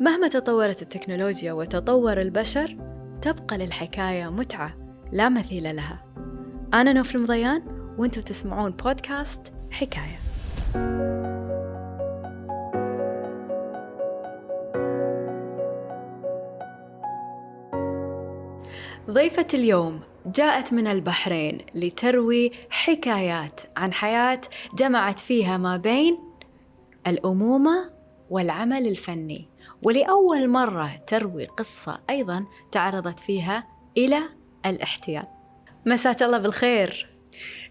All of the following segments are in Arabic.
مهما تطورت التكنولوجيا وتطور البشر تبقى للحكاية متعة لا مثيل لها. أنا نوف المضيان وأنتم تسمعون بودكاست حكاية. ضيفة اليوم جاءت من البحرين لتروي حكايات عن حياة جمعت فيها ما بين الأمومة والعمل الفني. ولأول مرة تروي قصة أيضا تعرضت فيها إلى الاحتيال مساك الله بالخير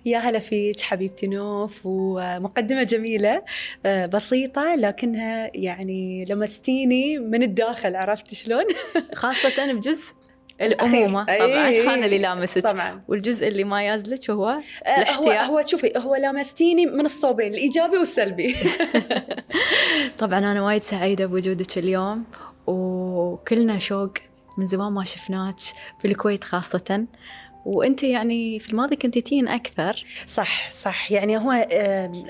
يا هلا فيك حبيبتي نوف ومقدمة جميلة آه، بسيطة لكنها يعني لمستيني من الداخل عرفت شلون؟ خاصة بجزء الأمومة. الأخير. طبعا أي. هذا اللي لامسك طبعا. والجزء اللي ما يازلك هو آه، هو الاحتيال هو شوفي هو لامستيني من الصوبين الإيجابي والسلبي. طبعا أنا وايد سعيدة بوجودك اليوم وكلنا شوق من زمان ما شفناك في الكويت خاصة. وأنت يعني في الماضي كنت تين أكثر. صح صح. يعني هو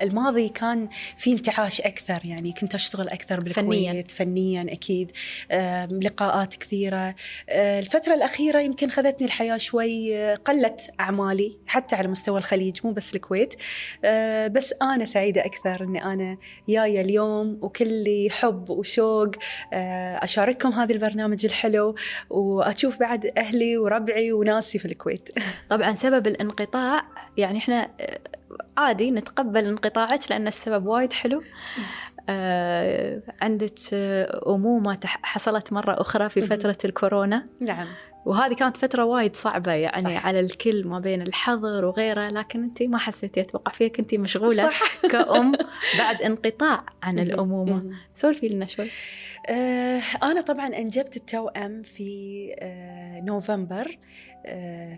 الماضي كان في انتعاش أكثر. يعني كنت أشتغل أكثر بالكويت. فنيا. أكيد. آه، لقاءات كثيرة. آه، الفترة الأخيرة يمكن خذتني الحياة شوي آه، قلت أعمالي حتى على مستوى الخليج مو بس الكويت. آه، بس أنا سعيدة أكثر أني أنا جاية اليوم وكلي حب وشوق أشارككم هذا البرنامج الحلو وأشوف بعد أهلي وربعي وناسي في الكويت. طبعا سبب الانقطاع يعني إحنا آه، عادي نتقبل انقطاعك لأن السبب وايد حلو. آه، عندك آه، تح- حصلت مرة أخرى في. فترة الكورونا. نعم. وهذه كانت فترة وايد صعبة يعني صح. على الكل ما بين الحظر وغيره لكن أنت ما حسيتي أتوقع فيها كنت مشغولة صح. كأم بعد انقطاع عن الأمومة. مهم. سولفي لنا شوي. آه، أنا طبعا أنجبت التوأم في آه، نوفمبر.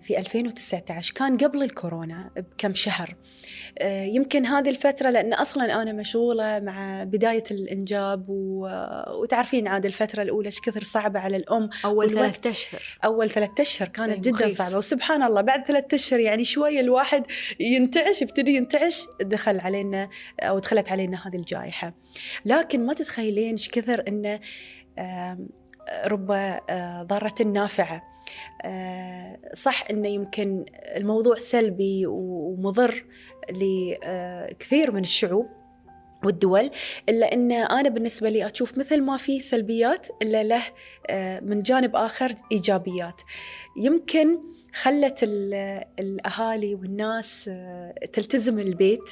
في 2019 كان قبل الكورونا بكم شهر. آه، يمكن هذه الفترة لأن أصلا أنا مشغولة مع بداية الإنجاب وتعرفين عاد الفترة الأولى إيش كثر صعبة على الأم. أول. ثلاثة أشهر. أول ثلاثة أشهر كانت جدا مخيف. صعبة. وسبحان الله بعد ثلاثة أشهر يعني شوية الواحد ينتعش يبتدي ينتعش دخل علينا أو دخلت علينا هذه الجائحة. لكن ما تتخيلين إيش كثر آم، رب آه، ضارة نافعة. آه، صح إنه يمكن الموضوع سلبي ومضر لكثير من الشعوب والدول إلا إن أنا بالنسبة لي أشوف مثل ما في سلبيات إلا له آه، من جانب آخر إيجابيات. يمكن خلت ال- الأهالي والناس تلتزم البيت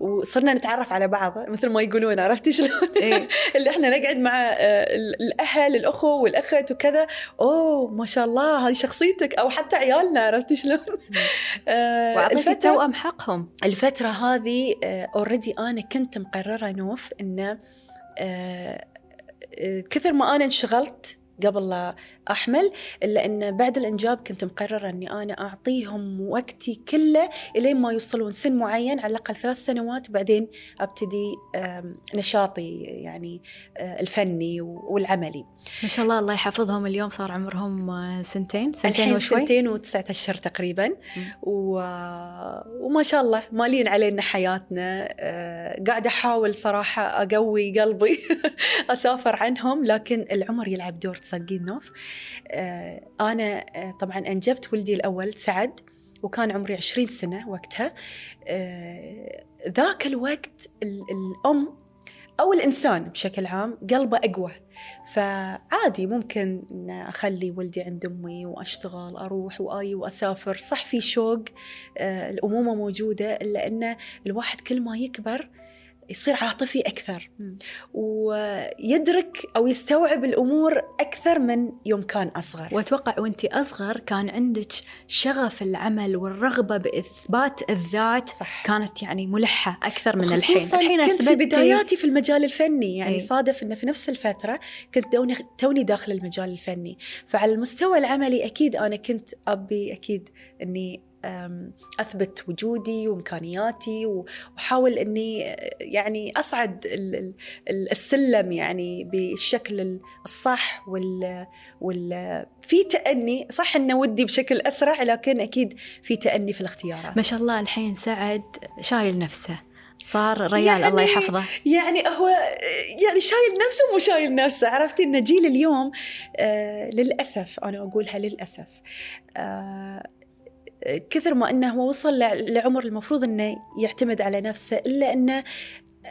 وصرنا نتعرف على بعض مثل ما يقولون عرفتي شلون؟ إيه. اللي إحنا نقعد مع آه، ال- الأهل الأخو والأخت وكذا أوه ما شاء الله هذه شخصيتك أو حتى عيالنا عرفتي شلون؟ آه، الفترة- التوأم حقهم الفترة هذه اوريدي أنا كنت مقررة نوف آه، آه، كثر ما أنا انشغلت قبل لا أحمل إلا أن بعد الإنجاب كنت مقررة أني أنا أعطيهم وقتي كله إلين ما يوصلون سن معين على الأقل ثلاث سنوات بعدين أبتدي آم، نشاطي يعني آه، الفني والعملي. ما شاء الله الله يحفظهم. اليوم صار عمرهم آه، سنتين. سنتين الحين وشوي. سنتين وتسعة أشهر تقريبا. و... وما شاء الله مالين علينا حياتنا. آه، قاعدة أحاول صراحة أقوي قلبي أسافر عنهم لكن العمر يلعب دور تصدقين نوف. آه، أنا آه، طبعا أنجبت ولدي الأول سعد وكان عمري 20 سنة وقتها. آه، ذاك الوقت ال- الأم أو الإنسان بشكل عام قلبه أقوى. فعادي ممكن أخلي ولدي عند أمي وأشتغل أروح وآي وأسافر. صح في شوق الأمومة موجودة إلا أن الواحد كل ما يكبر يصير عاطفي أكثر. ويدرك أو يستوعب الأمور أكثر من يوم كان أصغر. وأتوقع وأنت أصغر كان عندك شغف العمل والرغبة بإثبات الذات صح. كانت يعني ملحة أكثر من الحين. الحين كنت في بداياتي في المجال الفني. يعني أي. صادف إنه في نفس الفترة كنت توني داخل المجال الفني. فعلى المستوى العملي أكيد أنا كنت أبي أكيد إني أم، أثبت وجودي وإمكانياتي وأحاول إني يعني أصعد ال- ال- ال- السلم يعني بالشكل الصح وال وال في تأني صح إنه ودي بشكل أسرع لكن أكيد في تأني في الاختيارات. ما شاء الله الحين سعد شايل نفسه. صار ريال يعني- الله يحفظه. يعني هو يعني شايل نفسه مو شايل نفسه. عرفتي إن جيل اليوم آه للأسف أنا أقولها للأسف آه كثر ما إنه هو وصل لع- لعمر المفروض إنه يعتمد على نفسه إلا إنه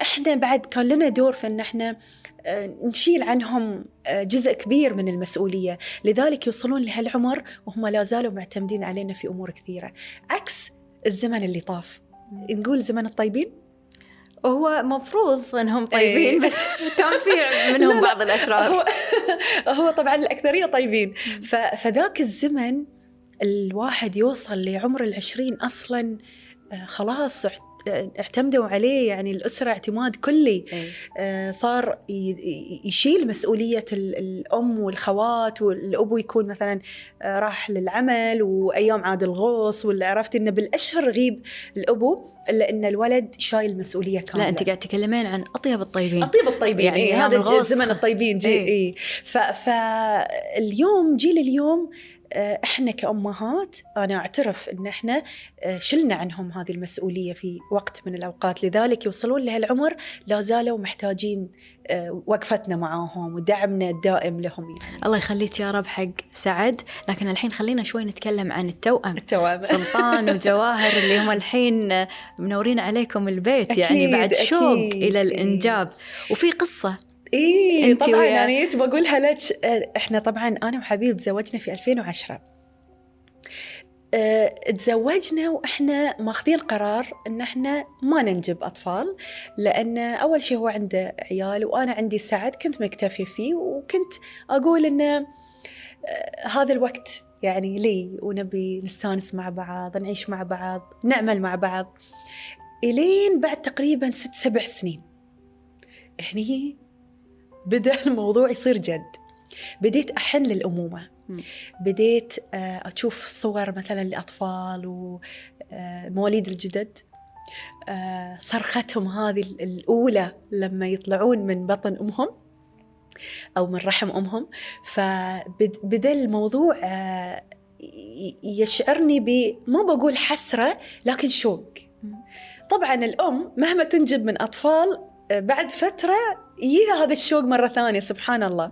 إحنا بعد كان لنا دور في إن إحنا آه، نشيل عنهم آه، جزء كبير من المسؤولية، لذلك يوصلون لهالعمر وهم لا زالوا معتمدين علينا في أمور كثيرة، عكس الزمن اللي طاف. نقول زمن الطيبين؟ وهو مفروض إنهم طيبين إيه. بس كان في منهم. بعض الأشرار هو هو طبعا الأكثرية طيبين فذاك الزمن الواحد يوصل لعمر العشرين أصلا آه، خلاص اعت- اعتمدوا عليه يعني الأسرة اعتماد كلي إيه. آه، صار يشيل مسؤولية ال- الأم والخوات والابو يكون مثلا آه، راح للعمل وأيام عاد الغوص ولا عرفت إنه بالأشهر يغيب الابو إلا إن الولد شايل مسؤولية كاملة لا أنت قاعد تتكلمين عن أطيب الطيبين الطيب الطيبين يعني أيام هذا الغوص. زمن الطيبين جي إيه. إيه. فاليوم جيل اليوم آه، إحنا كأمهات أنا أعترف إن إحنا آه، شلنا عنهم هذه المسؤولية في وقت من الأوقات. لذلك يوصلون لهالعمر لا زالوا محتاجين آه، وقفتنا معاهم ودعمنا الدائم لهم. يعني. الله يخليك يا رب حق سعد. لكن الحين خلينا شوي نتكلم عن التوأم. التوأم. سلطان وجواهر اللي هم الحين منورين عليكم البيت يعني أكيد، بعد شوق أكيد. إلى الإنجاب. وفي قصة. إيه طبعا ويا- يعني تبغى اقولها لك آه، إحنا طبعا أنا وحبيب تزوجنا في 2010 أه تزوجنا وإحنا ماخذين قرار إن إحنا ما ننجب أطفال لأن أول شيء هو عنده عيال وأنا عندي سعد كنت مكتفي فيه وكنت أقول انه آه، هذا الوقت يعني لي ونبي نستانس مع بعض نعيش مع بعض نعمل مع بعض. إلين بعد تقريبا ست سبع سنين. هني بدأ الموضوع يصير جد. بديت أحن للأمومة. بديت آه، أشوف صور مثلا لأطفال ومواليد الجدد. آه، صرختهم هذه ال- الأولى لما يطلعون من بطن أمهم أو من رحم أمهم. فبدأ الموضوع آه، يشعرني ب ما بقول حسرة لكن شوق. طبعا الأم مهما تنجب من أطفال آه، بعد فترة يجيها هذا الشوق مرة ثانية سبحان الله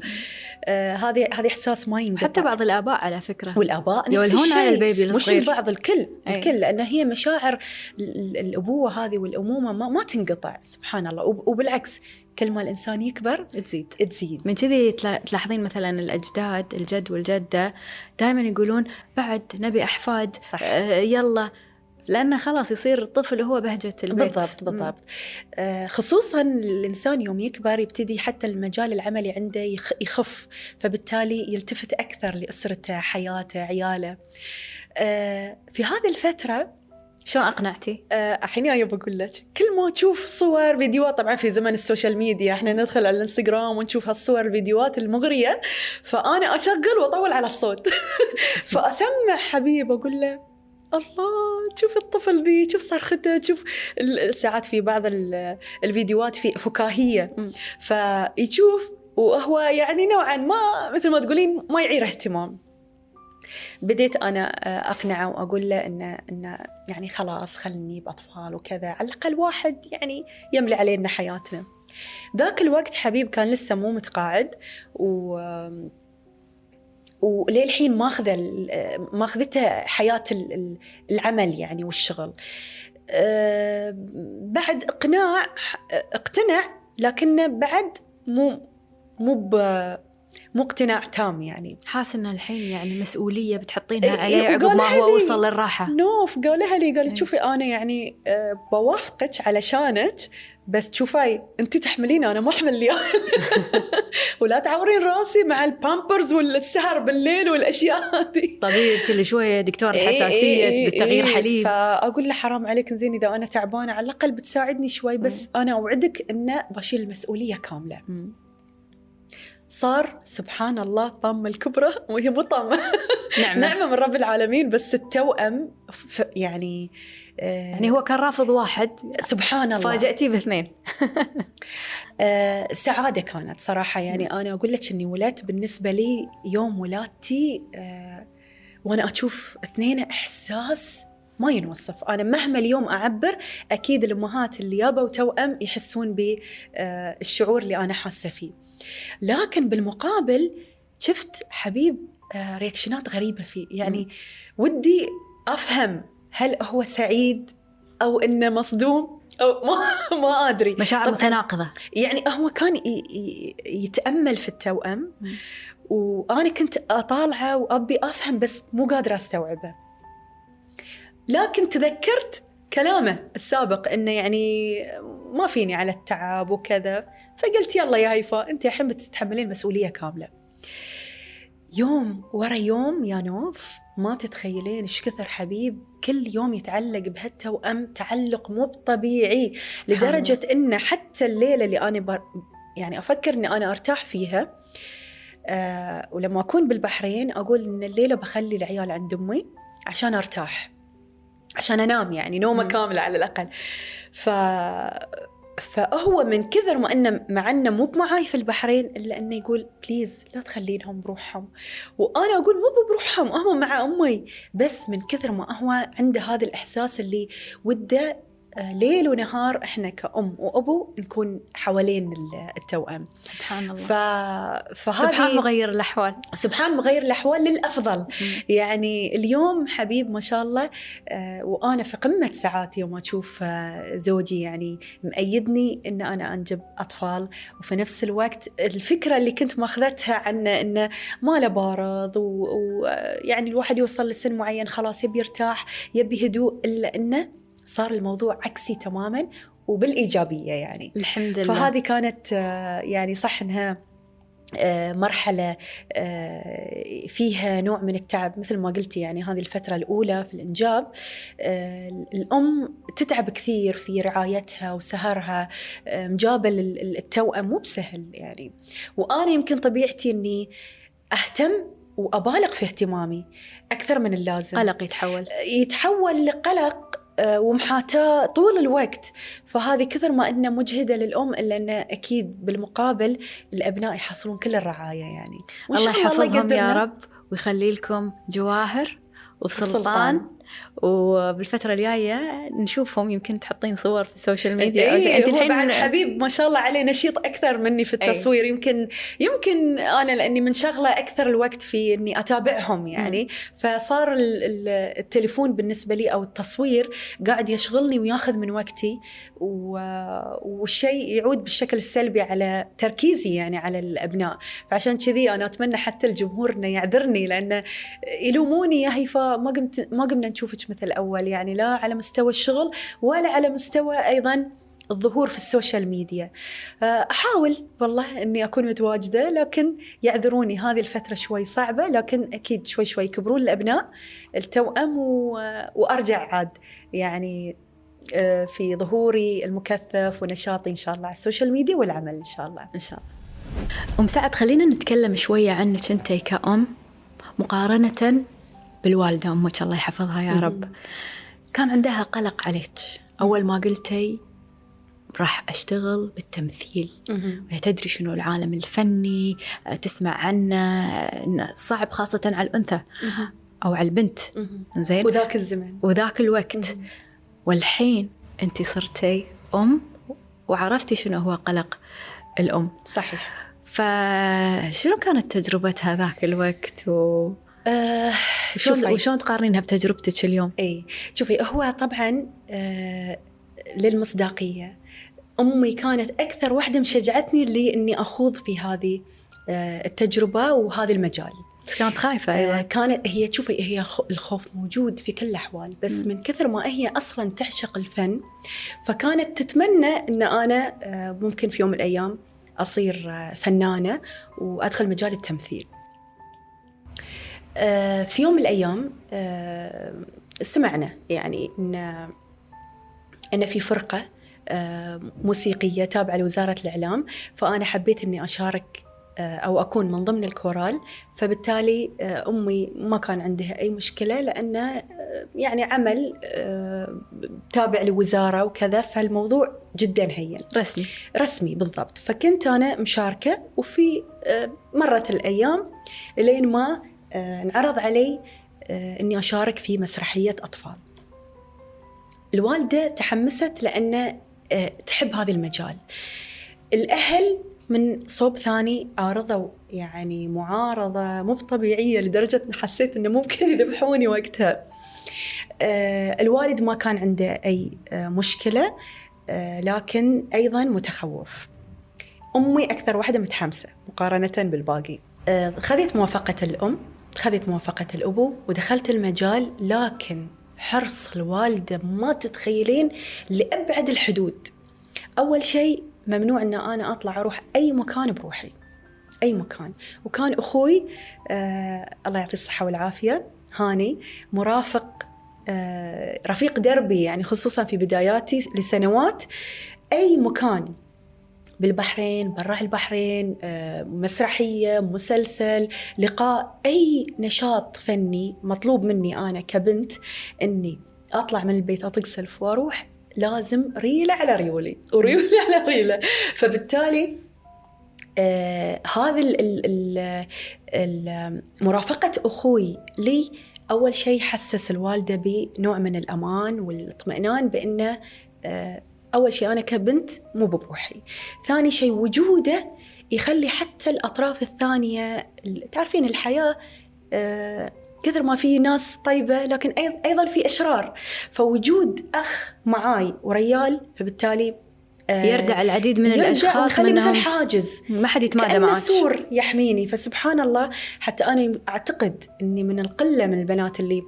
آه، هذا هذا إحساس ما ينقطع حتى بعض الآباء على فكرة. والآباء نفس يولهون على الشيء. البيبي مش الصغير. البعض الكل أي. الكل لأن هي مشاعر ال- الأبوة هذه والأمومة ما, ما تنقطع سبحان الله وب- وبالعكس كل ما الإنسان يكبر تزيد. تزيد. من كذي تلا- تلاحظين مثلا الأجداد الجد والجدة دائما يقولون بعد نبي أحفاد صح. آه يلا لأنه خلاص يصير الطفل هو بهجة البيت بالضبط. بالضبط آه، خصوصا الإنسان يوم يكبر يبتدي حتى المجال العملي عنده يخ- يخف فبالتالي يلتفت أكثر لأسرته حياته عياله آه، في هذه الفترة شلون أقنعتي؟ آه، الحين جاية بقول لك كل ما تشوف صور فيديوهات طبعا في زمن السوشيال ميديا إحنا ندخل على الإنستغرام ونشوف هالصور الفيديوهات المغرية فأنا أشغل وأطول على الصوت فاسمع حبيب أقول له الله شوف الطفل ذي شوف صرخته شوف ال- ساعات في بعض ال- الفيديوهات في فكاهية. فيشوف وهو يعني نوعا ما مثل ما تقولين ما يعيره اهتمام. بديت أنا آه، أقنعه وأقول له انه انه يعني خلاص خلني بأطفال وكذا. على الأقل واحد يعني يملي علينا حياتنا. ذاك الوقت حبيب كان لسه مو متقاعد و وللحين ماخذة ال- ماخذته حياة ال- ال- العمل يعني والشغل أه، بعد اقناع اقتنع لكنه بعد مو مو مو اقتناع تام يعني حاس ان الحين يعني مسؤولية بتحطينها إيه، عليه عقب ما هو. وصل للراحة نوف قالها لي قالت إيه. شوفي أنا يعني أه، بوافقك علشانك بس شوفي انت تحملين أنا ما أحمل لي ولا تعورين راسي مع البامبرز والسهر بالليل والأشياء هذه. طبيب كل شوية دكتور إيه، حساسية إيه، تغيير إيه. حليب. فأقول له حرام عليك زين إذا أنا تعبانة على الأقل بتساعدني شوي بس أنا أوعدك انه بشيل المسؤولية كاملة. مم. صار سبحان الله طامه الكبرى وهي مو طامه نعمة. نعمة من رب العالمين بس التوأم يعني يعني هو كان رافض واحد سبحان الله. فاجأتيه باثنين. آه سعادة كانت صراحة. يعني أنا أقول لك إني ولدت بالنسبة لي يوم ولادتي آه وأنا أشوف اثنين إحساس ما ينوصف. أنا مهما اليوم أعبر أكيد الأمهات اللي يابوا توأم يحسون بالشعور اللي أنا حاسة فيه. لكن بالمقابل شفت حبيب آه، رياكشنات غريبة فيه. يعني ودي أفهم هل هو سعيد أو إنه مصدوم أو ما, ما أدري. مشاعر متناقضة. يعني هو كان يتأمل في التوأم وأنا كنت أطالعه وأبي أفهم بس مو قادرة أستوعبه. لكن تذكرت كلامه السابق إنه يعني ما فيني على التعب وكذا. فقلت يلا يا هيفا أنت الحين بتتحملين مسؤولية كاملة. يوم ورا يوم يا نوف ما تتخيلين إيش كثر حبيب كل يوم يتعلق بهالتوأم تعلق مو طبيعي لدرجة إنه حتى الليلة اللي أنا بر يعني أفكر إني أنا أرتاح فيها آه ولما أكون بالبحرين أقول إن الليلة بخلي العيال عند أمي عشان أرتاح عشان أنام يعني نومة كاملة على الأقل. ف فهو من كثر ما انه مع انه مو معاي في البحرين إلا إنه يقول بليز لا تخلينهم بروحهم. وأنا أقول مو بروحهم هم مع أمي بس من كثر ما هو عنده هذا الإحساس اللي وده ليل ونهار إحنا كأم وأبو نكون حوالين التوأم. سبحان الله. ف... فهذه سبحان مغير الأحوال. سبحان مغير الأحوال للأفضل. م. يعني اليوم حبيب ما شاء الله آه، وأنا في قمة سعادتي يوم أشوف آه، زوجي يعني مأيدني إن أنا أنجب أطفال. وفي نفس الوقت الفكرة اللي كنت ماخذتها عنه إنه ما له بارض ويعني الواحد يوصل لسن معين خلاص يبي يرتاح يبي هدوء إلا إنه صار الموضوع عكسي تماما وبالإيجابية يعني. الحمد لله. فهذه كانت آه، يعني صح إنها آه، مرحلة آه، فيها نوع من التعب. مثل ما قلتي يعني هذه الفترة الأولى في الإنجاب الأم تتعب كثير في رعايتها وسهرها مجابة التوأم مو بسهل يعني. وأنا يمكن طبيعتي أني أهتم وأبالغ في اهتمامي أكثر من اللازم. قلق يتحول. يتحول لقلق ومحاتاة طول الوقت. فهذه كثر ما أنها مجهدة للأم إلا أنه أكيد بالمقابل الأبناء يحصلون كل الرعاية يعني. الله يحفظهم يا رب ويخلي لكم جواهر وسلطان وبالفترة الجاية نشوفهم يمكن تحطين صور في السوشيال ميديا أيه أنت الحين بعد حبيب ما شاء الله عليه نشيط أكثر مني في التصوير. أيه يمكن يمكن أنا لأني منشغله أكثر الوقت في إني أتابعهم يعني. م. فصار التليفون بالنسبة لي أو التصوير قاعد يشغلني وياخذ من وقتي. والشيء يعود بالشكل السلبي على تركيزي يعني على الأبناء. فعشان كذي أنا أتمنى حتى الجمهور إنه يعذرني لأنه يلوموني يا هيفا ما قمت ما قمنا نشوفك مثل أول يعني لا على مستوى الشغل ولا على مستوى أيضا الظهور في السوشيال ميديا. أحاول والله أني أكون متواجدة لكن يعذروني هذه الفترة شوي صعبة لكن أكيد شوي شوي يكبرون الأبناء التوأم و... وأرجع عاد يعني آه، في ظهوري المكثف ونشاطي إن شاء الله على السوشيال ميديا والعمل إن شاء الله. إن شاء الله. أم سعد خلينا نتكلم شوية عنك أنت كأم مقارنة بالوالدة أمك الله يحفظها يا رب. كان عندها قلق عليك. أول ما قلتي راح أشتغل بالتمثيل. وهي تدري شنو العالم الفني تسمع عنه صعب خاصة على الأنثى أو على البنت. زين؟ وذاك الزمن. وذاك الوقت. والحين أنت صرتي أم وعرفتي شنو هو قلق الأم. صحيح. فشنو كانت تجربتها ذاك الوقت و... آه شلون وشلون تقارنينها بتجربتك اليوم؟ إي شوفي هو طبعا آه للمصداقية. أمي كانت أكثر واحدة مشجعتني لي اني أخوض في هذه آه التجربة وهذا المجال. بس كانت خايفة أيضا آه كانت هي تشوفي هي الخوف موجود في كل الأحوال بس م. من كثر ما هي أصلا تعشق الفن فكانت تتمنى أنا آه ممكن في يوم من الأيام أصير آه فنانة وأدخل مجال التمثيل. في يوم من الأيام آه، سمعنا يعني إن إن في فرقة آه، موسيقية تابعة لوزارة الإعلام فأنا حبيت إني أشارك أو أكون من ضمن الكورال فبالتالي أمي ما كان عندها أي مشكلة لأنه يعني عمل تابع لوزارة وكذا فالموضوع جدا هين. رسمي. رسمي بالضبط. فكنت أنا مشاركة وفي مرت الأيام لين ما انعرض علي آه، إني أشارك في مسرحية أطفال. الوالدة تحمست لأن آه، تحب هذا المجال. الأهل من صوب ثاني عارضوا يعني معارضة مو طبيعيه لدرجة إن حسيت إنه ممكن يذبحوني وقتها. آه، الوالد ما كان عنده أي آه، مشكلة لكن أيضا متخوف. أمي أكثر واحدة متحمسة مقارنة بالباقي. خذيت موافقة الأم. خذيت موافقة الأبو ودخلت المجال لكن حرص الوالدة ما تتخيلين لأبعد الحدود. أول شيء ممنوع أن أنا أطلع أروح أي مكان بروحي أي مكان. وكان أخوي آه الله يعطيه الصحة والعافية هاني مرافق آه رفيق دربي يعني خصوصا في بداياتي لسنوات أي مكان بالبحرين برا البحرين آه، مسرحية مسلسل لقاء أي نشاط فني مطلوب مني أنا كبنت أني أطلع من البيت أطق سلف وأروح لازم ريلة على ريولي وريولي على ريلة. فبالتالي آه هذا مرافقة أخوي لي أول شيء حسس الوالدة بنوع من الأمان والإطمئنان بأنه آه أول شيء أنا كبنت مو بروحي ثاني شيء وجوده يخلي حتى الأطراف الثانية تعرفين الحياة آه كثر ما في ناس طيبة لكن أيضا في أشرار. فوجود أخ معاي وريال فبالتالي آه يردع العديد من الأشخاص يخلي مثل حاجز. ما حد يتمادى معك سور يحميني. فسبحان الله حتى أنا أعتقد أني من القلة من البنات اللي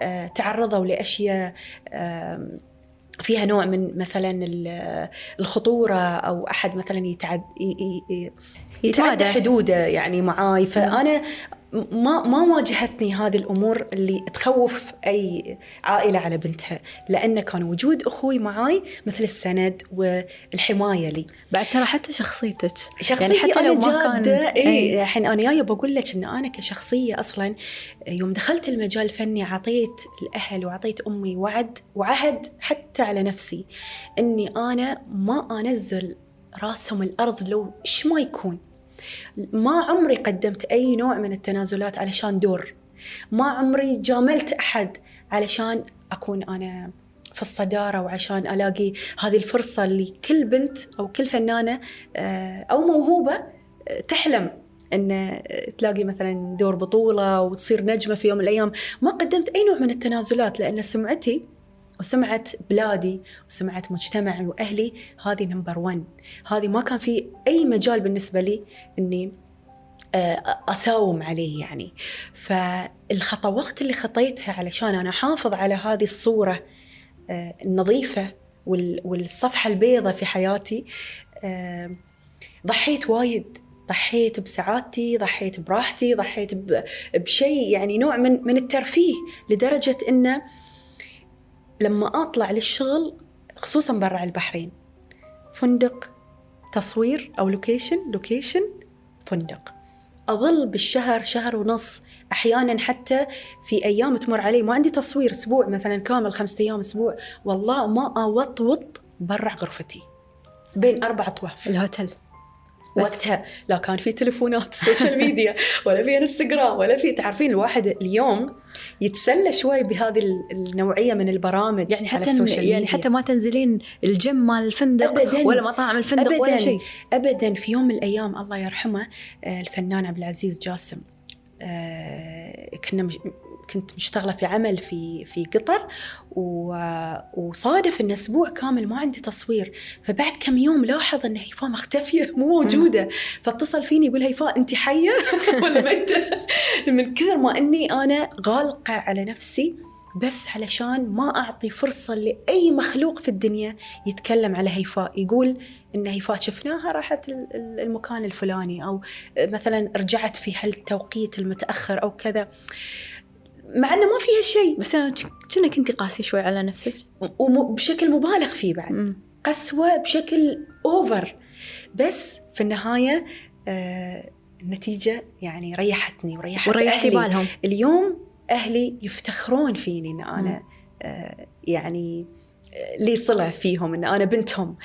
آه تعرضوا لأشياء آه فيها نوع من مثلا الخطورة أو أحد مثلا يتعد يتعدى حدوده يعني معاي. فأنا ما ما واجهتني هذه الأمور اللي تخوف أي عائلة على بنتها لأن كان وجود أخوي معاي مثل السند والحماية لي. بعد ترى حتى شخصيتك. شخصيتي يعني حتى لو ما كان إي الحين أنا جاية بقول لك إن أنا كشخصية أصلا يوم دخلت المجال الفني اعطيت الأهل واعطيت أمي وعد وعهد حتى على نفسي إني أنا ما أنزل راسهم الأرض لو إيش ما يكون. ما عمري قدمت أي نوع من التنازلات علشان دور. ما عمري جاملت أحد علشان أكون أنا في الصدارة وعشان ألاقي هذه الفرصة اللي كل بنت أو كل فنانة آه، أو موهوبة آه، تحلم إن تلاقي مثلا دور بطولة وتصير نجمة في يوم من الأيام. ما قدمت أي نوع من التنازلات لأن سمعتي وسمعة بلادي وسمعة مجتمعي وأهلي هذه نمبر 1 هذه ما كان في أي مجال بالنسبة لي أني آه، أساوم عليه يعني. فالخطوات اللي خطيتها علشان أنا أحافظ على هذه الصورة آه، النظيفة والصفحة البيضة في حياتي آه، ضحيت وايد. ضحيت بسعادتي ضحيت براحتي ضحيت بشيء يعني نوع من من الترفيه لدرجة أنه لما أطلع للشغل خصوصا برا البحرين. فندق تصوير أو location location فندق. أظل بالشهر شهر ونص أحيانا حتى في أيام تمر علي ما عندي تصوير أسبوع مثلا كامل خمسة أيام أسبوع. والله ما أوطوط برا غرفتي. بين أربع أطواف. الهوتل وقتها لا كان في تليفونات سوشيال ميديا ولا في انستغرام ولا في تعرفين الواحد اليوم يتسلى شوي بهذه النوعية من البرامج يعني حتى على السوشيال ميديا. يعني حتى ما تنزلين الجيم مال الفندق أبداً. ولا مطاعم الفندق أبداً. ولا شيء. ابدا. في يوم من الأيام الله يرحمه آه، الفنان عبد العزيز جاسم آه، كنا كنت مشتغلة في عمل في في قطر وصادف إن أسبوع كامل ما عندي تصوير. فبعد كم يوم لاحظ إن هيفاء مختفية مو موجودة. فاتصل فيني يقول هيفاء انت حية؟ ولا ميته من كثر ما إني أنا غالقة على نفسي بس علشان ما أعطي فرصة لأي مخلوق في الدنيا يتكلم على هيفاء. يقول إن هيفاء شفناها راحت المكان الفلاني أو مثلا رجعت في هالتوقيت المتأخر أو كذا. مع إنه ما فيها شيء. بس أنا كنا كنتي قاسية شوي على نفسك. وبشكل مبالغ فيه بعد. م. قسوة بشكل اوفر بس في النهاية آه النتيجة يعني ريحتني وريحت وريحتي بالهم. اليوم أهلي يفتخرون فيني إن أنا آه يعني آه، لي صلة فيهم إن أنا بنتهم.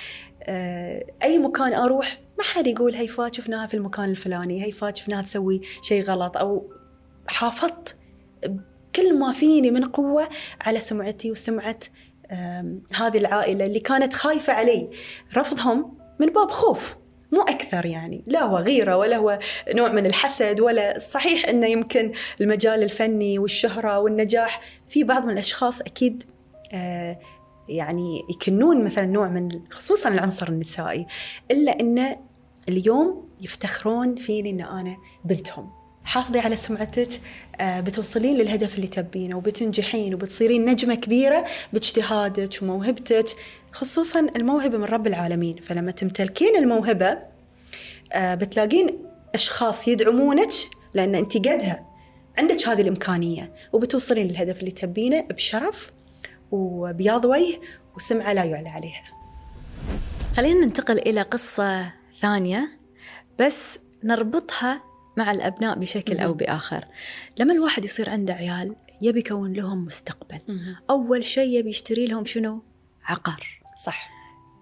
آه أي مكان أروح ما حد يقول هيفا شفناها في المكان الفلاني. هيفا شفناها تسوي شيء غلط. أو حافظت كل ما فيني من قوة على سمعتي وسمعة هذه العائلة اللي كانت خايفة علي. رفضهم من باب خوف مو أكثر يعني. لا هو غيرة ولا هو نوع من الحسد ولا صحيح أنه يمكن المجال الفني والشهرة والنجاح. في بعض من الأشخاص أكيد آه يعني يكنون مثلا نوع من خصوصا العنصر النسائي إلا أنه اليوم يفتخرون فيني أن أنا بنتهم. حافظي على سمعتك آه، بتوصلين للهدف اللي تبينه وبتنجحين وبتصيرين نجمة كبيرة باجتهادك وموهبتك خصوصا الموهبة من رب العالمين. فلما تمتلكين الموهبة آه، بتلاقين أشخاص يدعمونك لأن أنت قدها. عندك هذه الإمكانية وبتوصلين للهدف اللي تبينه بشرف وبياض وجه وسمعة لا يعلى عليها. خلينا ننتقل إلى قصة ثانية بس نربطها مع الأبناء بشكل أو بآخر. لما الواحد يصير عنده عيال يبي يكون لهم مستقبل. أول شيء يبي يشتري لهم شنو؟ عقار. صح.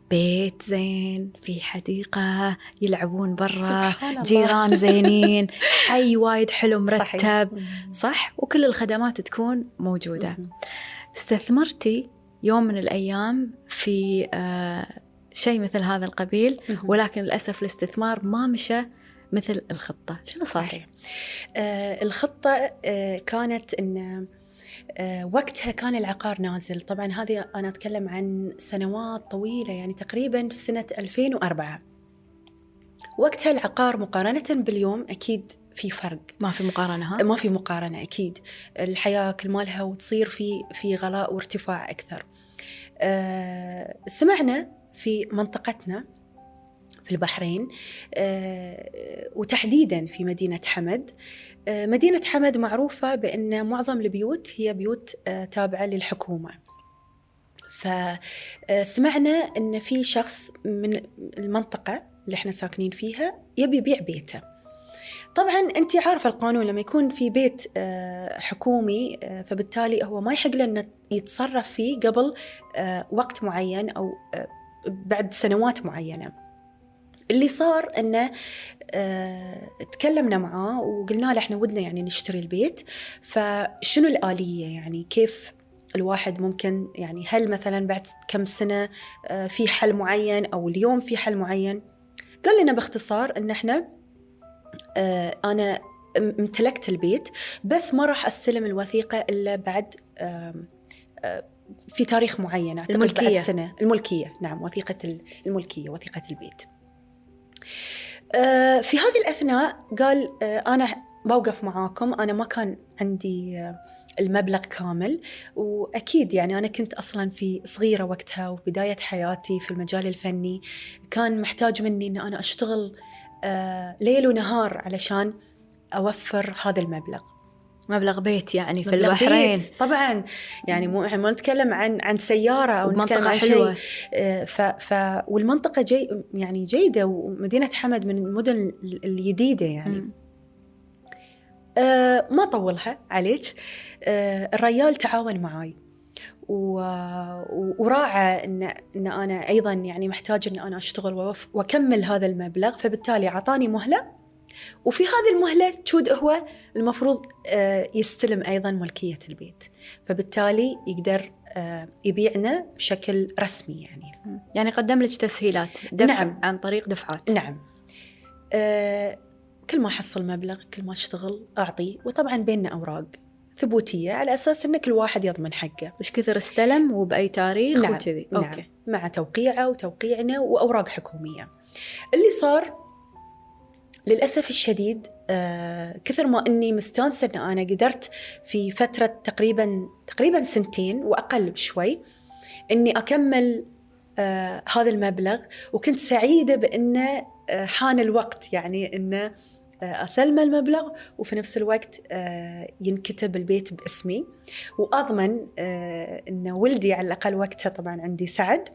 بيت زين في حديقة يلعبون برا جيران زينين حي وايد حلو مرتب صحيح. صح؟ وكل الخدمات تكون موجودة. استثمرتي يوم من الأيام في آه شيء مثل هذا القبيل ولكن للأسف الاستثمار ما مشى مثل الخطة شنو صار؟ صحيح. آه الخطة آه كانت أن آه وقتها كان العقار نازل طبعا هذه أنا أتكلم عن سنوات طويلة يعني تقريبا سنة 2004 وقتها العقار مقارنة باليوم أكيد في فرق ما في مقارنة ها؟ ما في مقارنة أكيد الحياة كل مالها وتصير في في غلاء وارتفاع أكثر أه سمعنا في منطقتنا في البحرين آه، وتحديدا في مدينة حمد. آه، مدينة حمد معروفة بأن معظم البيوت هي بيوت آه، تابعة للحكومة. فسمعنا أن في شخص من المنطقة اللي إحنا ساكنين فيها يبي يبيع بيته. طبعا انت عارفة القانون لما يكون في بيت حكومي فبالتالي هو ما يحق له انه يتصرف فيه قبل وقت معين أو بعد سنوات معينة. اللي صار إنه آه تكلمنا معاه وقلنا له إحنا ودنا يعني نشتري البيت. فشنو الآلية؟ يعني كيف الواحد ممكن يعني هل مثلا بعد كم سنة آه في حل معين أو اليوم في حل معين؟ قال لنا باختصار إن إحنا آه أنا امتلكت البيت بس ما راح أستلم الوثيقة إلا بعد آه في تاريخ معين. الملكية بعد سنة. الملكية. نعم وثيقة الملكية وثيقة البيت. في هذه الأثناء قال آه، أنا بوقف معاكم أنا ما كان عندي آه، المبلغ كامل وأكيد يعني أنا كنت أصلا في صغيرة وقتها وبداية حياتي في المجال الفني كان محتاج مني إن أنا أشتغل ليل ونهار علشان أوفر هذا المبلغ. مبلغ بيت يعني في البحرين بيت. طبعا. يعني مو إحنا ما نتكلم عن عن سيارة أو نتكلم عن شيء. آه، ف, ف والمنطقة جي يعني جيدة ومدينة حمد من المدن الجديده يعني. آه ما طولها عليك. آه الريال تعاون معاي. وراعى ان إن أنا أيضا يعني محتاج إن أنا أشتغل وأكمل هذا المبلغ. فبالتالي أعطاني مهلة. وفي هذه المهلة تشود هو المفروض آه، يستلم أيضا ملكية البيت فبالتالي يقدر آه، يبيعنا بشكل رسمي يعني يعني قدم لك تسهيلات دفع نعم. عن طريق دفعات نعم آه، كل ما أحصل مبلغ كل ما أشتغل أعطي وطبعا بيننا أوراق ثبوتية على أساس أن كل واحد يضمن حقه مش كثر استلم وبأي تاريخ نعم. وكذي نعم. أوكي. مع توقيعه وتوقيعنا وأوراق حكومية اللي صار للأسف الشديد آه كثر ما أني مستانسة أن أنا قدرت في فترة تقريبا تقريبا سنتين وأقل بشوي أني أكمل آه هذا المبلغ وكنت سعيدة بأنه آه حان الوقت يعني أنه أسلم المبلغ وفي نفس الوقت ينكتب البيت باسمي. وأضمن أن ولدي على الأقل وقتها طبعا عندي سعد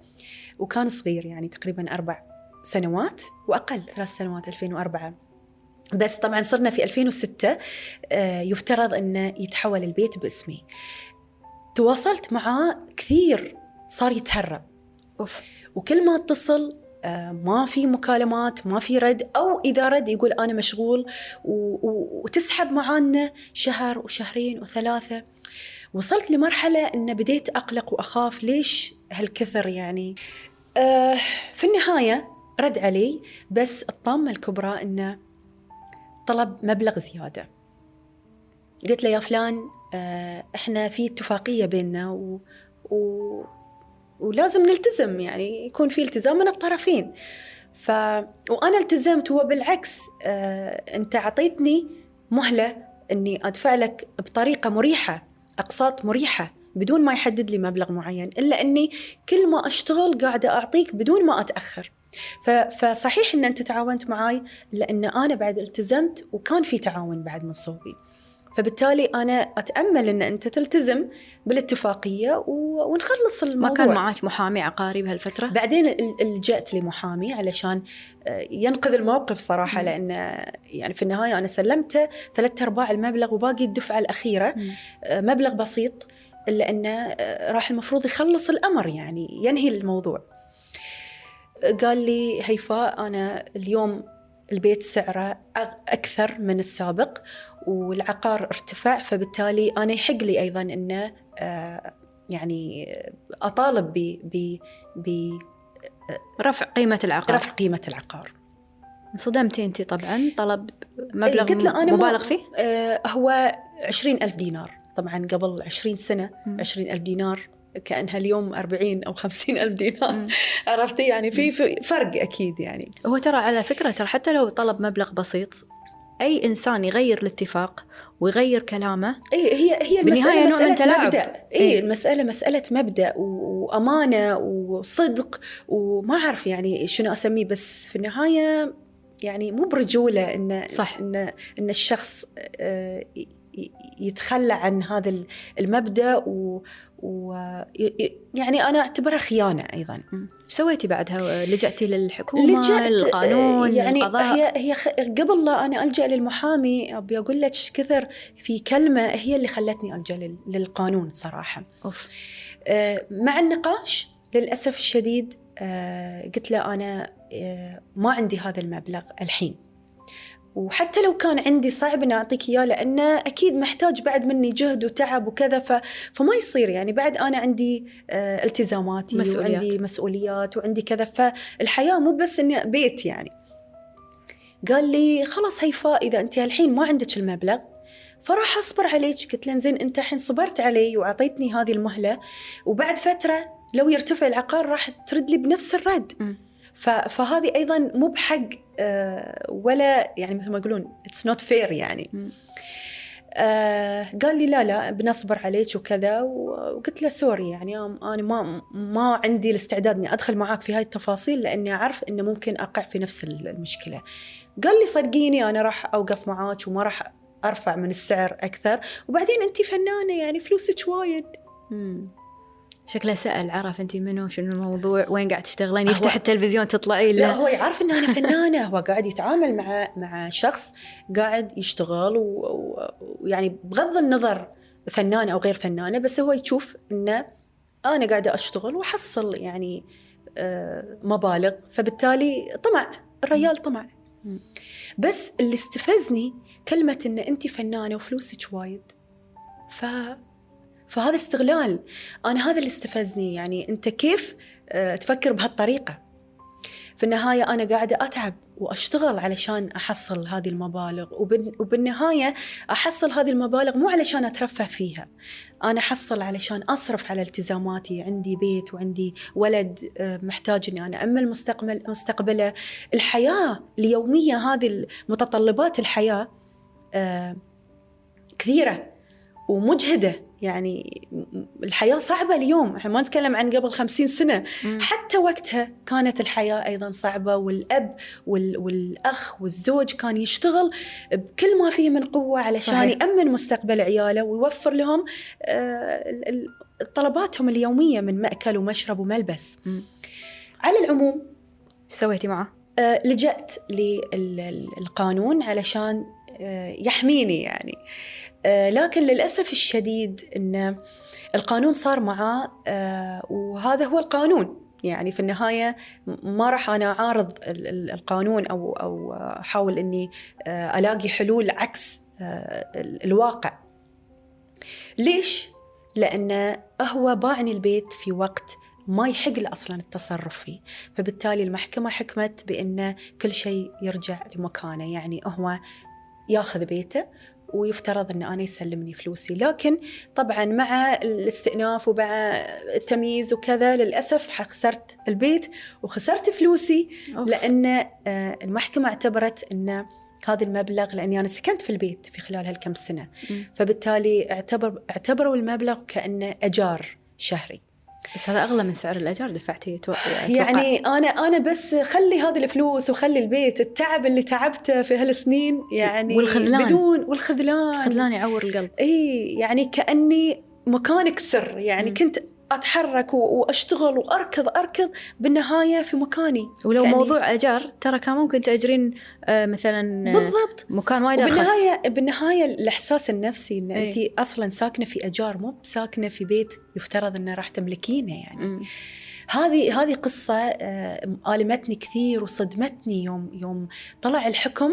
وكان صغير يعني تقريبا أربع سنوات وأقل ثلاث سنوات 2004 بس طبعا صرنا في 2006 آه، يفترض أنه يتحول البيت باسمي. تواصلت معاه كثير صار يتهرب. أوف. وكل ما اتصل آه، ما في مكالمات ما في رد أو إذا رد يقول أنا مشغول وتسحب معانا شهر وشهرين وثلاثة. وصلت لمرحلة أن بديت أقلق وأخاف ليش هالكثر يعني؟ آه في النهاية رد علي بس الطامة الكبرى أنه طلب مبلغ زيادة. قلت له يا فلان آه إحنا في اتفاقية بيننا و... و... ولازم نلتزم يعني يكون في التزام من الطرفين. ف وأنا التزمت وبالعكس آه أنت أعطيتني مهلة إني أدفع لك بطريقة مريحة أقساط مريحة بدون ما يحدد لي مبلغ معين إلا إني كل ما أشتغل قاعدة أعطيك بدون ما أتأخر. فصحيح إن أنت تعاونت معاي لأن أنا بعد التزمت وكان في تعاون بعد من صوبي. فبالتالي أنا أتأمل إن أنت تلتزم بالاتفاقية ونخلص الموضوع. ما كان معك محامي عقاري بهالفترة؟ بعدين لجأت لمحامي علشان آه، ينقذ الموقف صراحة م. لأن يعني في النهاية أنا سلمته ثلاثة أرباع المبلغ وباقي الدفعة الأخيرة. م. آه، مبلغ بسيط الا انه آه، راح المفروض يخلص الأمر يعني ينهي الموضوع. قال لي هيفاء أنا اليوم البيت سعره أكثر من السابق والعقار ارتفع فبالتالي أنا يحق لي أيضا إنه آه، يعني أطالب ب ب ب رفع قيمة العقار. رفع قيمة العقار. انصدمتي انت طبعا طلب مبلغ قلت له أنا مبالغ فيه؟ آه هو عشرين ألف دينار. طبعا قبل عشرين سنة عشرين ألف دينار. كأنها اليوم 40 أو 50 ألف دينار. عرفتي؟ يعني في فرق أكيد يعني. هو ترى على فكرة ترى حتى لو طلب مبلغ بسيط أي إنسان يغير الاتفاق ويغير كلامه اي هي هي المسألة مسألة تلاعب. مبدأ. اي إيه؟ المسألة مسألة مبدأ وأمانة وصدق وما أعرف يعني شنو أسميه بس في النهاية يعني مو برجولة إن صح. إن إن الشخص آه، يتخلى عن هذا المبدأ و ويعني أنا أعتبرها خيانة أيضا. سويتي بعدها؟ لجأتي للحكومة لجأت للقانون يعني للقضاء. هي هي قبل لا أنا ألجأ للمحامي أبي أقول لك كثر في كلمة هي اللي خلتني ألجأ للقانون صراحة. أوف. آه، مع النقاش للأسف الشديد آه، قلت له أنا آه، ما عندي هذا المبلغ الحين. وحتى لو كان عندي صعب إني أعطيك إياه لأنه أكيد محتاج بعد مني جهد وتعب وكذا ف... فما يصير يعني بعد أنا عندي آه التزاماتي مسؤوليات. وعندي مسؤوليات وعندي كذا فالحياه مو بس إني بيت يعني قال لي خلاص هيفاء إذا أنت الحين ما عندك المبلغ فراح أصبر عليك قلت له زين أنت الحين صبرت علي وأعطيتني هذه المهلة وبعد فترة لو يرتفع العقار راح ترد لي بنفس الرد م. فهذه أيضا مو بحق ولا يعني مثل ما يقولون it's not fair يعني آه قال لي لا لا بنصبر عليك وكذا وقلت له sorry يعني أنا ما ما عندي الاستعداد إني أدخل معاك في هاي التفاصيل لأني أعرف إنه ممكن أقع في نفس المشكلة. قال لي صدقيني أنا راح أوقف معاك وما راح أرفع من السعر أكثر وبعدين انت فنانة يعني فلوسك وايد. شكله سأل عرف أنت منو شنو الموضوع وين قاعد تشتغلين يفتح التلفزيون تطلعي له. لا هو يعرف أن أنا فنانة هو قاعد يتعامل مع مع شخص قاعد يشتغل ويعني بغض النظر فنانة أو غير فنانة بس هو يشوف أنه أنا قاعدة أشتغل وأحصل يعني آه، مبالغ. فبالتالي طمع الريال طمع. بس اللي استفزني كلمة أن أنت فنانة وفلوسك وايد. ف فهذا استغلال. أنا هذا اللي استفزني يعني أنت كيف آه، تفكر بهالطريقة؟ في النهاية أنا قاعدة أتعب وأشتغل علشان أحصل هذه المبالغ وبالنهاية أحصل هذه المبالغ مو علشان أترفه فيها. أنا أحصل علشان أصرف على التزاماتي عندي بيت وعندي ولد آه، محتاج إني أنا امل مستقبل مستقبله. الحياة اليومية هذه متطلبات الحياة آه، كثيرة ومجهدة. يعني الحياة صعبة اليوم إحنا ما نتكلم عن قبل خمسين سنة م. حتى وقتها كانت الحياة أيضا صعبة والأب وال... والأخ والزوج كان يشتغل بكل ما فيه من قوة علشان صحيح. يأمن مستقبل عياله ويوفر لهم آه، طلباتهم اليومية من مأكل ومشرب وملبس م. على العموم سويتي معه؟ آه، لجأت للقانون علشان آه، يحميني يعني آه، لكن للأسف الشديد أن القانون صار معاه آه، وهذا هو القانون يعني في النهاية ما راح أنا أعارض القانون أو أو أحاول إني ألاقي حلول عكس الواقع. ليش؟ لأن هو باعني البيت في وقت ما يحق له أصلا التصرف فيه، فبالتالي المحكمة حكمت بإن كل شيء يرجع لمكانه، يعني هو ياخذ بيته ويفترض ان أنا يسلمني فلوسي لكن طبعا مع الاستئناف ومع التمييز وكذا للأسف خسرت البيت وخسرت فلوسي أوف. لأن آه، المحكمة اعتبرت إن هذا المبلغ لأني أنا سكنت في البيت في خلال هالكم سنة م. فبالتالي اعتبر اعتبروا المبلغ كأنه أجار شهري بس هذا أغلى من سعر الأجار دفعتيه أتوقع. يعني أنا أنا بس خلي هذه الفلوس وخلي البيت التعب اللي تعبته في هالسنين يعني والخذلان بدون والخذلان الخذلان يعور القلب إي يعني كأني مكانك سر يعني م. كنت أتحرك وأشتغل وأركض أركض بالنهاية في مكاني. ولو كأني موضوع أجار ترى كان ممكن تأجرين آه، مثلا آه، بالضبط. مكان وايد أرخص. بالنهايه بالنهاية الإحساس النفسي إن انت أصلا ساكنة في أجار مو ساكنة في بيت يفترض انه راح تملكينه يعني. م. هذه هذه قصة آه، آلمتني كثير وصدمتني يوم يوم طلع الحكم.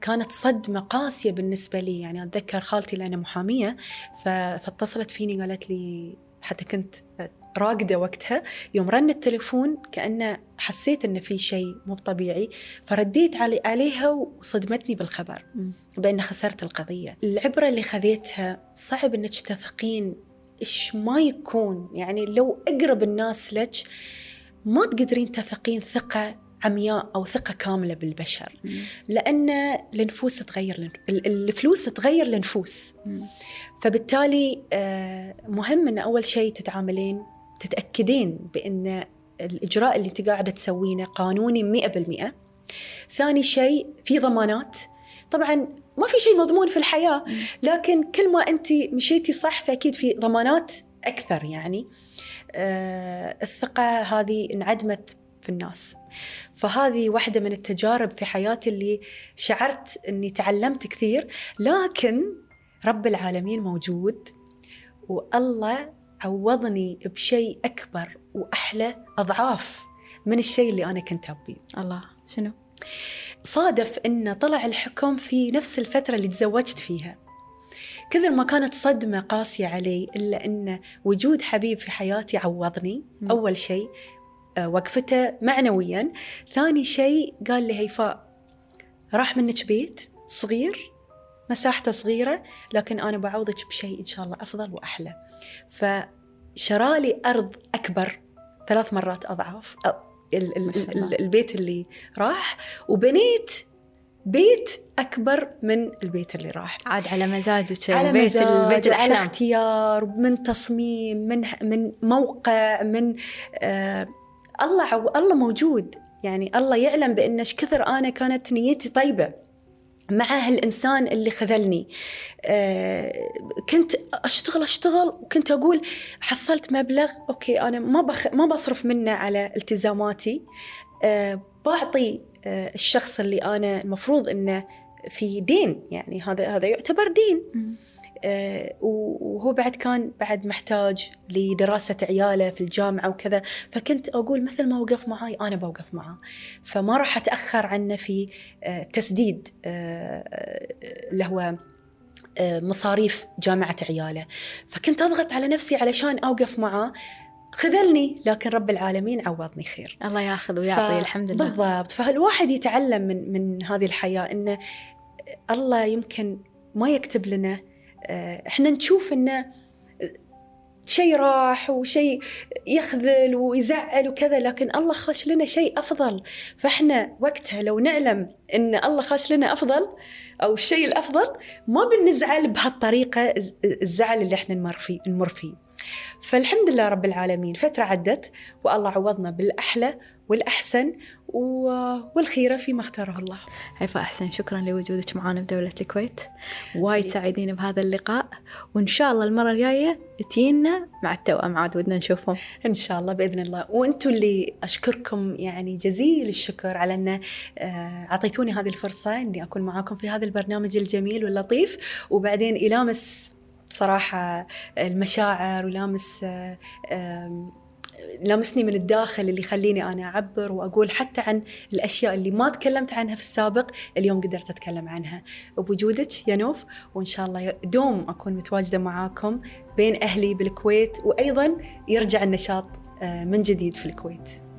كانت صدمة قاسية بالنسبة لي. يعني أتذكر خالتي لأنها محامية فاتصلت فيني قالت لي حتى كنت راقدة وقتها يوم رن التليفون كأنه حسيت إنه في شيء مو طبيعي فرديت علي عليها وصدمتني بالخبر بان خسرت القضية. العبرة اللي خذيتها صعب إنك تثقين إيش ما يكون يعني لو أقرب الناس لك ما تقدرين تثقين ثقة عمياء أو ثقة كاملة بالبشر. لأن النفوس تغير الفلوس تغير النفوس. فبالتالي آه، مهم إن أول شيء تتعاملين تتأكدين بإن الإجراء اللي أنت قاعدة تسوينه قانوني 100% ثاني شيء في ضمانات. طبعا ما في شيء مضمون في الحياة لكن كل ما أنت مشيتي صح فأكيد في ضمانات أكثر يعني. آه الثقة هذه انعدمت في الناس. فهذه واحدة من التجارب في حياتي اللي شعرت أني تعلمت كثير. لكن رب العالمين موجود والله عوضني بشيء أكبر وأحلى أضعاف من الشيء اللي أنا كنت أبيه. الله. شنو؟ صادف أن طلع الحكم في نفس الفترة اللي تزوجت فيها. كثر ما كانت صدمة قاسية علي إلا أن وجود حبيب في حياتي عوضني. م. أول شيء آه، وقفته معنويا. ثاني شيء قال لي هيفاء راح منك بيت صغير. مساحته صغيرة لكن أنا بعوضك بشيء إن شاء الله أفضل وأحلى. فشرالي أرض أكبر ثلاث مرات أضعاف ال- ال- ال- البيت اللي راح وبنيت بيت أكبر من البيت اللي راح. عاد على مزاجك على البيت مزاج البيت الأحلام. على اختيار من تصميم من من موقع من آه الله الله موجود. يعني الله يعلم بأن إيش كثر أنا كانت نيتي طيبة. مع هالإنسان اللي خذلني. آه كنت أشتغل أشتغل وكنت أقول حصلت مبلغ أوكي أنا ما بخ ما بصرف منه على التزاماتي. آه بعطي آه الشخص اللي أنا المفروض إنه في دين يعني هذا هذا يعتبر دين. وهو بعد كان بعد محتاج لدراسة عياله في الجامعة وكذا. فكنت أقول مثل ما وقف معاي أنا بوقف معاه. فما راح أتأخر عنه في آه، تسديد آه، اللي هو مصاريف جامعة عياله. فكنت أضغط على نفسي علشان أوقف معاه. خذلني لكن رب العالمين عوضني خير. الله ياخذ ويعطي ف... الحمد لله. بالضبط. فالواحد يتعلم من من هذه الحياة إنه الله يمكن ما يكتب لنا آه، إحنا نشوف انه شيء راح وشيء يخذل ويزعل وكذا لكن الله خاش لنا شيء أفضل. فإحنا وقتها لو نعلم إن الله خاش لنا أفضل أو الشيء الأفضل ما بنزعل بهالطريقة الزعل اللي إحنا نمر فيه نمر فيه. فالحمد لله رب العالمين فترة عدت والله عوضنا بالأحلى والأحسن والخيرة فيما اختاره الله. هيفاء أحسن شكرا لوجودك معنا بدولة الكويت. وايد سعيدين بهذا اللقاء. وإن شاء الله المرة الجاية تجينا مع التوأم عاد ودنا نشوفهم. إن شاء الله بإذن الله. وأنتم اللي أشكركم يعني جزيل الشكر على أن آه، أعطيتوني هذه الفرصة أني أكون معاكم في هذا البرنامج الجميل واللطيف. وبعدين يلامس صراحة المشاعر ولامس لمسني من الداخل اللي يخليني أنا أعبر وأقول حتى عن الأشياء اللي ما تكلمت عنها في السابق اليوم قدرت أتكلم عنها. بوجودك يا نوف وإن شاء الله دوم أكون متواجدة معاكم بين أهلي بالكويت وأيضا يرجع النشاط آه، من جديد في الكويت.